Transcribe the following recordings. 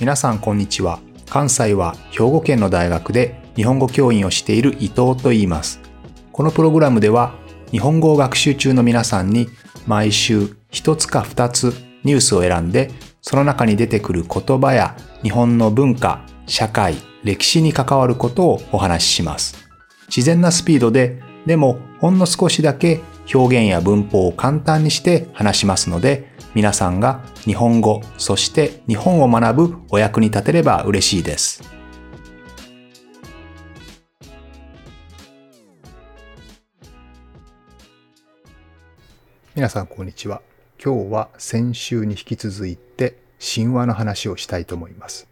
皆さんこんにちは。関西は兵庫県の大学で日本語教員をしている伊藤と言います。このプログラムでは日本語を学習中の皆さんに毎週一つか二つニュースを選んでその中に出てくる言葉や日本の文化、社会、歴史に関わることをお話しします。自然なスピードで、でもほんの少しだけ表現や文法を簡単にして話しますので、皆さんが日本語、そして日本を学ぶお役に立てれば嬉しいです。皆さんこんにちは。今日は先週に引き続いて神話の話をしたいと思います。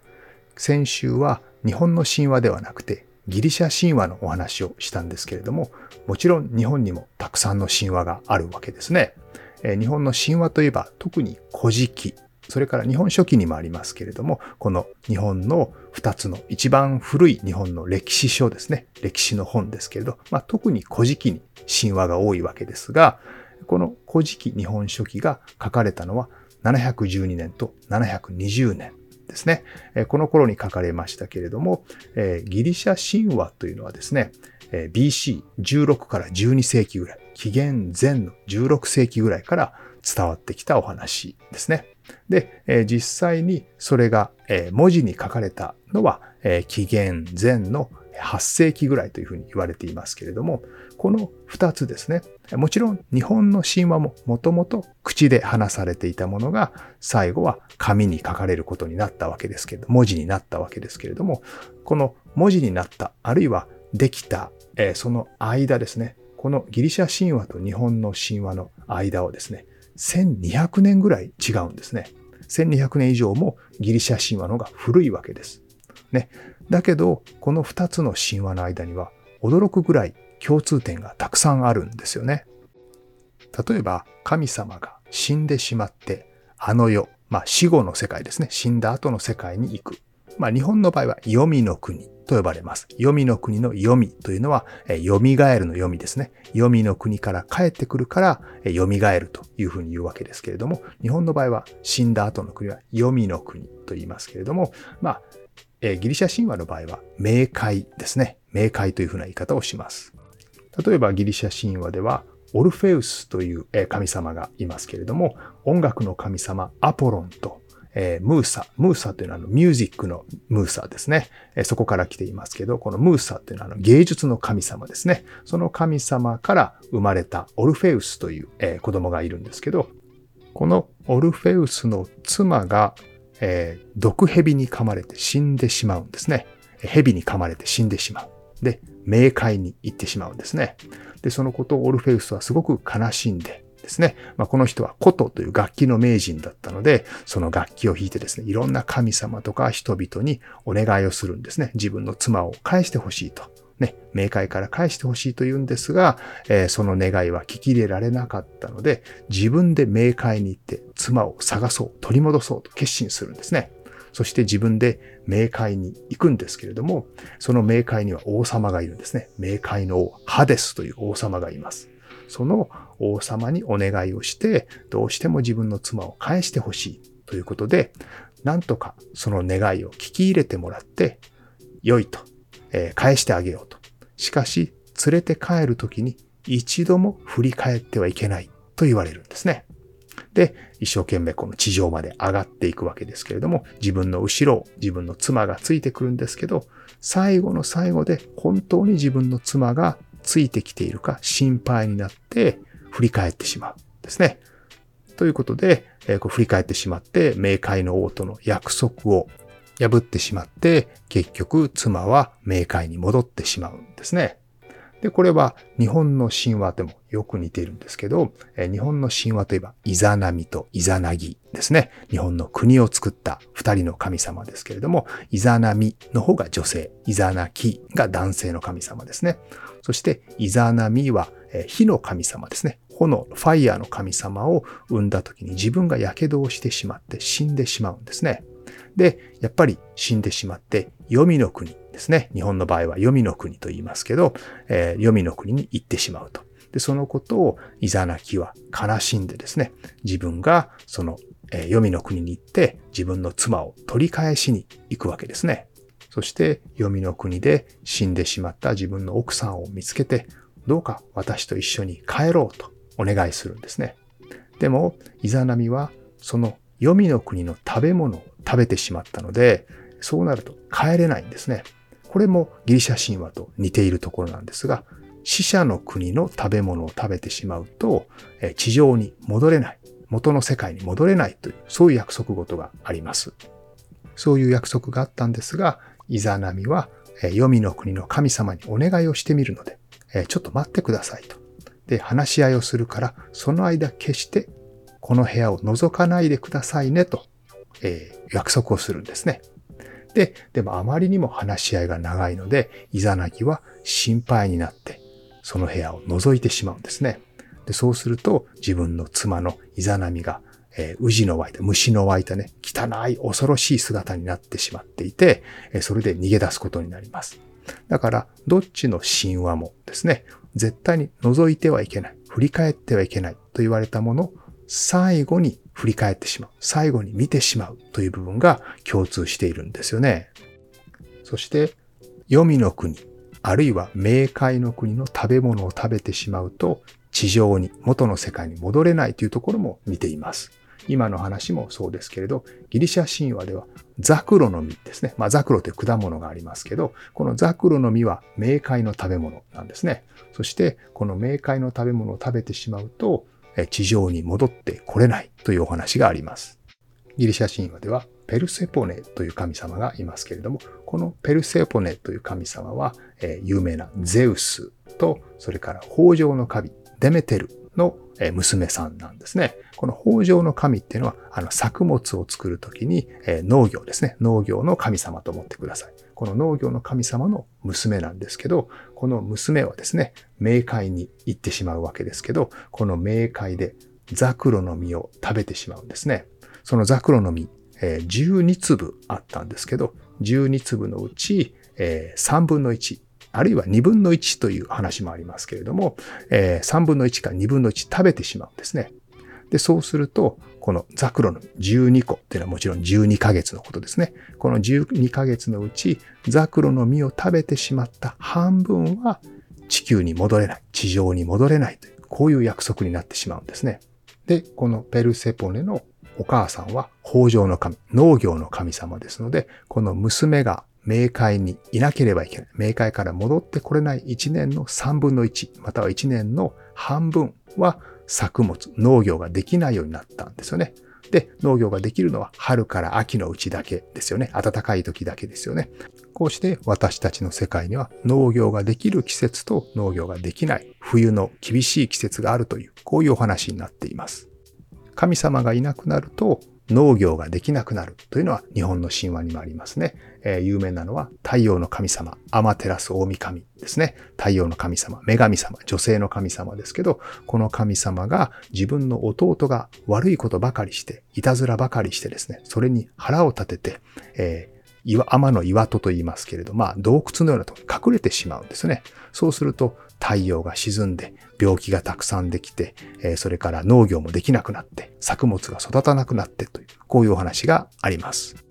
先週は日本の神話ではなくてギリシャ神話のお話をしたんですけれども、もちろん日本にもたくさんの神話があるわけですね。え日本の神話といえば特に古事記、それから日本書紀にもありますけれども、この日本の二つの一番古い日本の歴史書ですね。歴史の本ですけれど、まあ、特に古事記に神話が多いわけですが、この古事記日本書紀が書かれたのは712年と720年ですね。この頃に書かれましたけれども、ギリシャ神話というのはですね、BC16 から12世紀ぐらい、紀元前の16世紀ぐらいから伝わってきたお話ですね。で、実際にそれが文字に書かれたのは紀元前の8世紀ぐらいというふうに言われていますけれども、この2つですね。もちろん日本の神話ももともと口で話されていたものが最後は紙に書かれることになったわけですけれど、文字になったわけですけれども、この文字になった、あるいはできた、えその間ですね。このギリシャ神話と日本の神話の間をですね、1200年ぐらい違うんですね。1200年以上もギリシャ神話の方が古いわけです。ね。だけど、この2つの神話の間には驚くぐらい共通点がたくさんあるんですよね。例えば、神様が死んでしまって、あの世、まあ死後の世界ですね。死んだ後の世界に行く。まあ日本の場合は、黄泉の国と呼ばれます。黄泉の国の黄泉というのは、蘇るの読みですね。黄泉の国から帰ってくるから、蘇るというふうに言うわけですけれども、日本の場合は死んだ後の国は黄泉の国と言いますけれども、まあ、ギリシャ神話の場合は、冥界ですね。冥界というふうな言い方をします。例えばギリシャ神話では、オルフェウスという神様がいますけれども、音楽の神様アポロンと、え、ムーサ。ムーサというのはミュージックのムーサですね、え、そこから来ていますけど、このムーサというのは芸術の神様ですね。その神様から生まれたオルフェウスという、え、子供がいるんですけど、このオルフェウスの妻が、えー、毒蛇に噛まれて死んでしまうんですね。蛇に噛まれて死んでしまう。で、冥界に行ってしまうんですね。で、そのことをオルフェウスはすごく悲しんでですね、まあ、この人は琴という楽器の名人だったので、その楽器を弾いてですね、いろんな神様とか人々にお願いをするんですね。自分の妻を返してほしいと。ね、冥界から返してほしいと言うんですが、えー、その願いは聞き入れられなかったので、自分で冥界に行って妻を探そう、取り戻そうと決心するんですね。そして自分で冥界に行くんですけれども、その冥界には王様がいるんですね。冥界の王、ハデスという王様がいます。その王様にお願いをして、どうしても自分の妻を返してほしいということで、なんとかその願いを聞き入れてもらって、良いと、え、返してあげようと。しかし、連れて帰るときに一度も振り返ってはいけないと言われるんですね。で、一生懸命この地上まで上がっていくわけですけれども、自分の後ろ自分の妻がついてくるんですけど、最後の最後で本当に自分の妻がついてきているか心配になって振り返ってしまうんですね。ということで、えー、こう振り返ってしまって、冥界の王との約束を破ってしまって、結局妻は冥界に戻ってしまうんですね。で、これは日本の神話でもよく似ているんですけど、日本の神話といえば、イザナミとイザナギですね。日本の国を作った二人の神様ですけれども、イザナミの方が女性、イザナキが男性の神様ですね。そして、イザナミは火の神様ですね。炎、ファイヤーの神様を生んだ時に自分が火傷をしてしまって死んでしまうんですね。で、やっぱり死んでしまって、黄泉の国、ですね。日本の場合は黄泉の国と言いますけど、えー、黄泉の国に行ってしまうと。で、そのことをイザナキは悲しんでですね、自分がそのえー、黄泉の国に行って自分の妻を取り返しに行くわけですね。そして黄泉の国で死んでしまった自分の奥さんを見つけて、どうか私と一緒に帰ろうとお願いするんですね。でも、イザナミはその黄泉の国の食べ物を食べてしまったので、そうなると帰れないんですね。これもギリシャ神話と似ているところなんですが、死者の国の食べ物を食べてしまうと、地上に戻れない、元の世界に戻れないという、そういう約束事があります。そういう約束があったんですが、イザナミは、黄泉の国の神様にお願いをしてみるので、ちょっと待ってくださいと。で、話し合いをするから、その間決してこの部屋を覗かないでくださいねと、えー、約束をするんですね。で、でもあまりにも話し合いが長いので、イザナギは心配になって、その部屋を覗いてしまうんですね。で、そうすると自分の妻のイザナミが、えー、宇治の湧いた、虫の湧いたね、汚い恐ろしい姿になってしまっていて、えー、それで逃げ出すことになります。だから、どっちの神話もですね、絶対に覗いてはいけない、振り返ってはいけないと言われたもの、最後に振り返ってしまう、最後に見てしまうという部分が共通しているんですよね。そして、黄泉の国、あるいは冥界の国の食べ物を食べてしまうと、地上に、元の世界に戻れないというところも見ています。今の話もそうですけれど、ギリシャ神話ではザクロの実ですね。まあザクロという果物がありますけど、このザクロの実は冥界の食べ物なんですね。そしてこの冥界の食べ物を食べてしまうと、地上に戻ってこれないというお話があります。ギリシャ神話ではペルセポネという神様がいますけれども、このペルセポネという神様は、有名なゼウスと、それから北条の神デメテルの娘さんなんですね。この北条の神っていうのは、あの作物を作るときに、農業ですね。農業の神様と思ってください。この農業の神様の娘なんですけど、この娘はですね、冥界に行ってしまうわけですけど、この冥界でザクロの実を食べてしまうんですね。そのザクロの実、えー、12粒あったんですけど、12粒のうち、えー、3分の1、あるいは2分の1という話もありますけれども、えー、3分の1か2分の1食べてしまうんですね。で、そうすると、このザクロの12個っていうのはもちろん12ヶ月のことですね。この12ヶ月のうち、ザクロの実を食べてしまった半分は地球に戻れない、地上に戻れないという、こういう約束になってしまうんですね。で、このペルセポネのお母さんは北条の神、農業の神様ですので、この娘が冥界にいなければいけない。冥界から戻ってこれない1年の3分の1、または1年の半分は作物、農業ができないようになったんですよね。で、農業ができるのは春から秋のうちだけですよね。暖かい時だけですよね。こうして私たちの世界には農業ができる季節と農業ができない冬の厳しい季節があるという、こういうお話になっています。神様がいなくなると農業ができなくなるというのは日本の神話にもありますね。えー、有名なのは太陽の神様、アマテラス大神ですね。太陽の神様、女神様、女性の神様ですけど、この神様が自分の弟が悪いことばかりして、いたずらばかりしてですね、それに腹を立てて、えー岩、天の岩戸と言いますけれど、まあ洞窟のようなところに隠れてしまうんですね。そうすると太陽が沈んで病気がたくさんできて、それから農業もできなくなって、作物が育たなくなってという、こういうお話があります。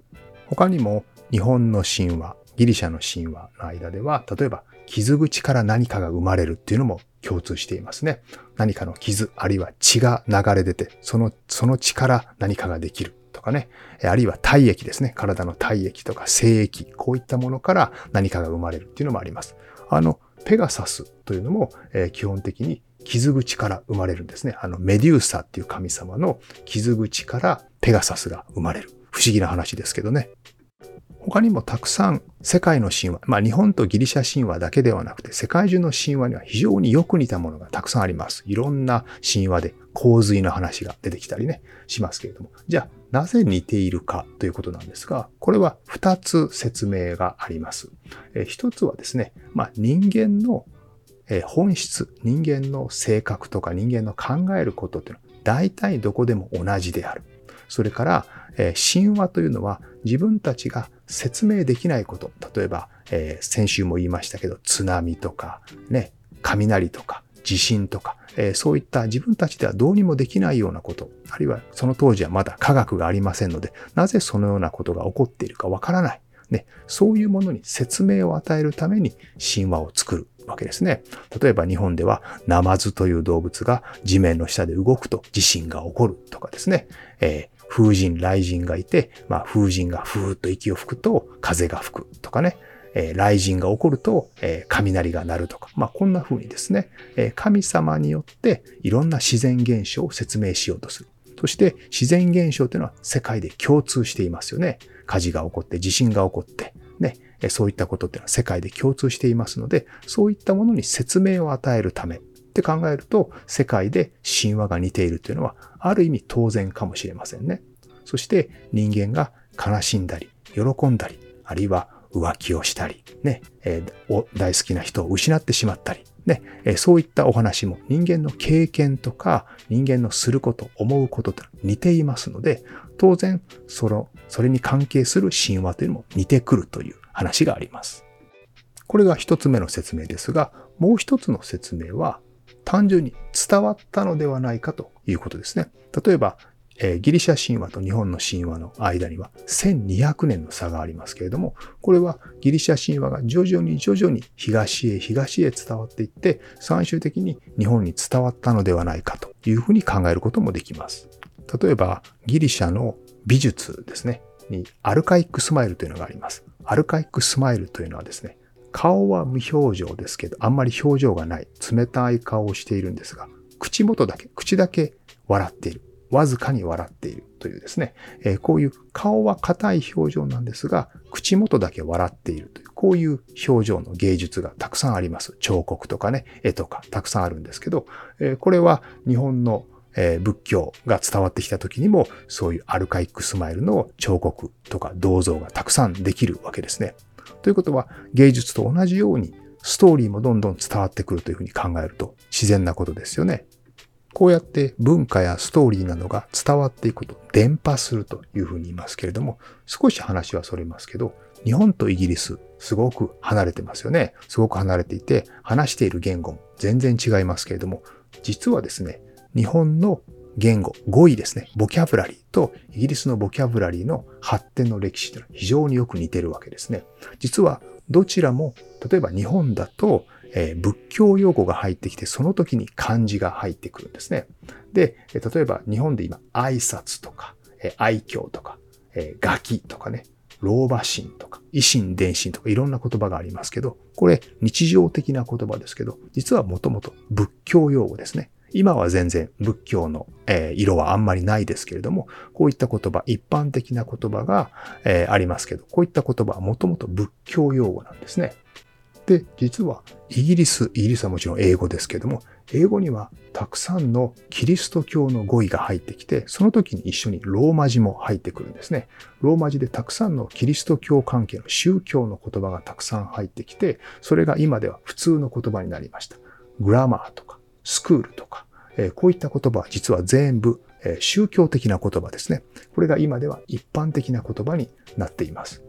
他にも日本の神話、ギリシャの神話の間では、例えば傷口から何かが生まれるっていうのも共通していますね。何かの傷、あるいは血が流れ出て、その、その血から何かができるとかね。あるいは体液ですね。体の体液とか精液、こういったものから何かが生まれるっていうのもあります。あの、ペガサスというのも、えー、基本的に傷口から生まれるんですね。あの、メデューサっていう神様の傷口からペガサスが生まれる。不思議な話ですけどね。他にもたくさん世界の神話、まあ日本とギリシャ神話だけではなくて世界中の神話には非常によく似たものがたくさんあります。いろんな神話で洪水の話が出てきたりね、しますけれども。じゃあなぜ似ているかということなんですが、これは二つ説明があります。一つはですね、まあ、人間の本質、人間の性格とか人間の考えることっていうのは大体どこでも同じである。それから、神話というのは自分たちが説明できないこと、例えば、先週も言いましたけど、津波とか、ね、雷とか、地震とか、えー、そういった自分たちではどうにもできないようなこと、あるいはその当時はまだ科学がありませんので、なぜそのようなことが起こっているかわからない。ね、そういうものに説明を与えるために神話を作るわけですね。例えば日本ではナマズという動物が地面の下で動くと地震が起こるとかですね。えー、風神、雷神がいて、まあ、風神がふーっと息を吹くと風が吹くとかね。えー、雷神が起こると、えー、雷が鳴るとか、まあ、こんな風にですね、えー、神様によっていろんな自然現象を説明しようとする。そして自然現象というのは世界で共通していますよね。火事が起こって、地震が起こって、ね、そういったことっていうのは世界で共通していますので、そういったものに説明を与えるためって考えると、世界で神話が似ているというのは、ある意味当然かもしれませんね。そして人間が悲しんだり、喜んだり、あるいは浮気をしたり、ね、えー、大好きな人を失ってしまったり、ね、えー、そういったお話も人間の経験とか人間のすること、思うことと似ていますので、当然、その、それに関係する神話というのも似てくるという話があります。これが一つ目の説明ですが、もう一つの説明は、単純に伝わったのではないかということですね。例えば、えー、ギリシャ神話と日本の神話の間には1200年の差がありますけれども、これはギリシャ神話が徐々に徐々に東へ東へ伝わっていって、最終的に日本に伝わったのではないかというふうに考えることもできます。例えば、ギリシャの美術ですね、にアルカイックスマイルというのがあります。アルカイックスマイルというのはですね、顔は無表情ですけど、あんまり表情がない、冷たい顔をしているんですが、口元だけ、口だけ笑っている。わずかに笑っているというですね、え、こういう顔は硬い表情なんですが、口元だけ笑っているという、こういう表情の芸術がたくさんあります。彫刻とかね、絵とかたくさんあるんですけど、え、これは日本のえ仏教が伝わってきた時にも、そういうアルカイックスマイルの彫刻とか銅像がたくさんできるわけですね。ということは、芸術と同じように、ストーリーもどんどん伝わってくるというふうに考えると自然なことですよね。こうやって文化やストーリーなどが伝わっていくと伝播するというふうに言いますけれども、少し話はそれますけど、日本とイギリス、すごく離れてますよね。すごく離れていて、話している言語も全然違いますけれども、実はですね、日本の言語、語彙ですね、ボキャブラリーとイギリスのボキャブラリーの発展の歴史というのは非常によく似てるわけですね。実はどちらも、例えば日本だとえー、仏教用語が入ってきて、その時に漢字が入ってくるんですね。で、例えば日本で今、挨拶とか、えー、愛嬌とか、えー、ガキとかね、老婆心とか、維心伝心とかいろんな言葉がありますけど、これ日常的な言葉ですけど、実はもともと仏教用語ですね。今は全然仏教の、え色はあんまりないですけれども、こういった言葉、一般的な言葉が、えありますけど、こういった言葉はもともと仏教用語なんですね。で、実はイギリス、イギリスはもちろん英語ですけども、英語にはたくさんのキリスト教の語彙が入ってきて、その時に一緒にローマ字も入ってくるんですね。ローマ字でたくさんのキリスト教関係の宗教の言葉がたくさん入ってきて、それが今では普通の言葉になりました。グラマーとか、スクールとか、えこういった言葉は実は全部、え宗教的な言葉ですね。これが今では一般的な言葉になっています。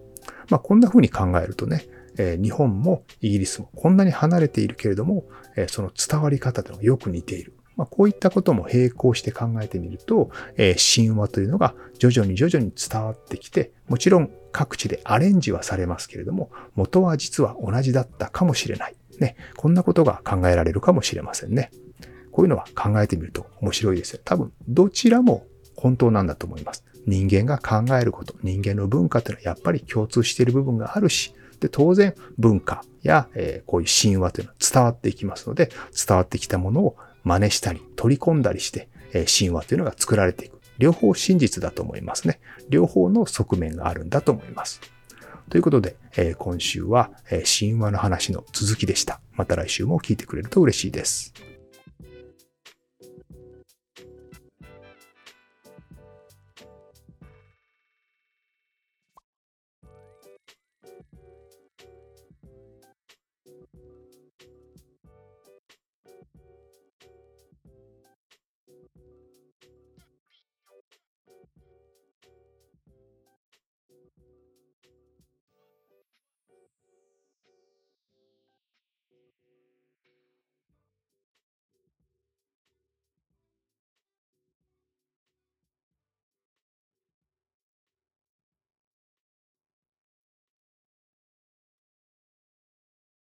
まあ、こんな風に考えるとね、え日本もイギリスもこんなに離れているけれども、えその伝わり方というのがよく似ている。まあ、こういったことも並行して考えてみると、え神話というのが徐々に徐々に伝わってきて、もちろん各地でアレンジはされますけれども、元は実は同じだったかもしれない。ね、こんなことが考えられるかもしれませんね。こういうのは考えてみると面白いですよ。多分、どちらも本当なんだと思います。人間が考えること、人間の文化というのはやっぱり共通している部分があるし、で、当然文化や、えー、こういう神話というのは伝わっていきますので、伝わってきたものを真似したり、取り込んだりして、え、神話というのが作られていく。両方真実だと思いますね。両方の側面があるんだと思います。ということで、え、今週は、え神話の話の続きでした。また来週も聞いてくれると嬉しいです。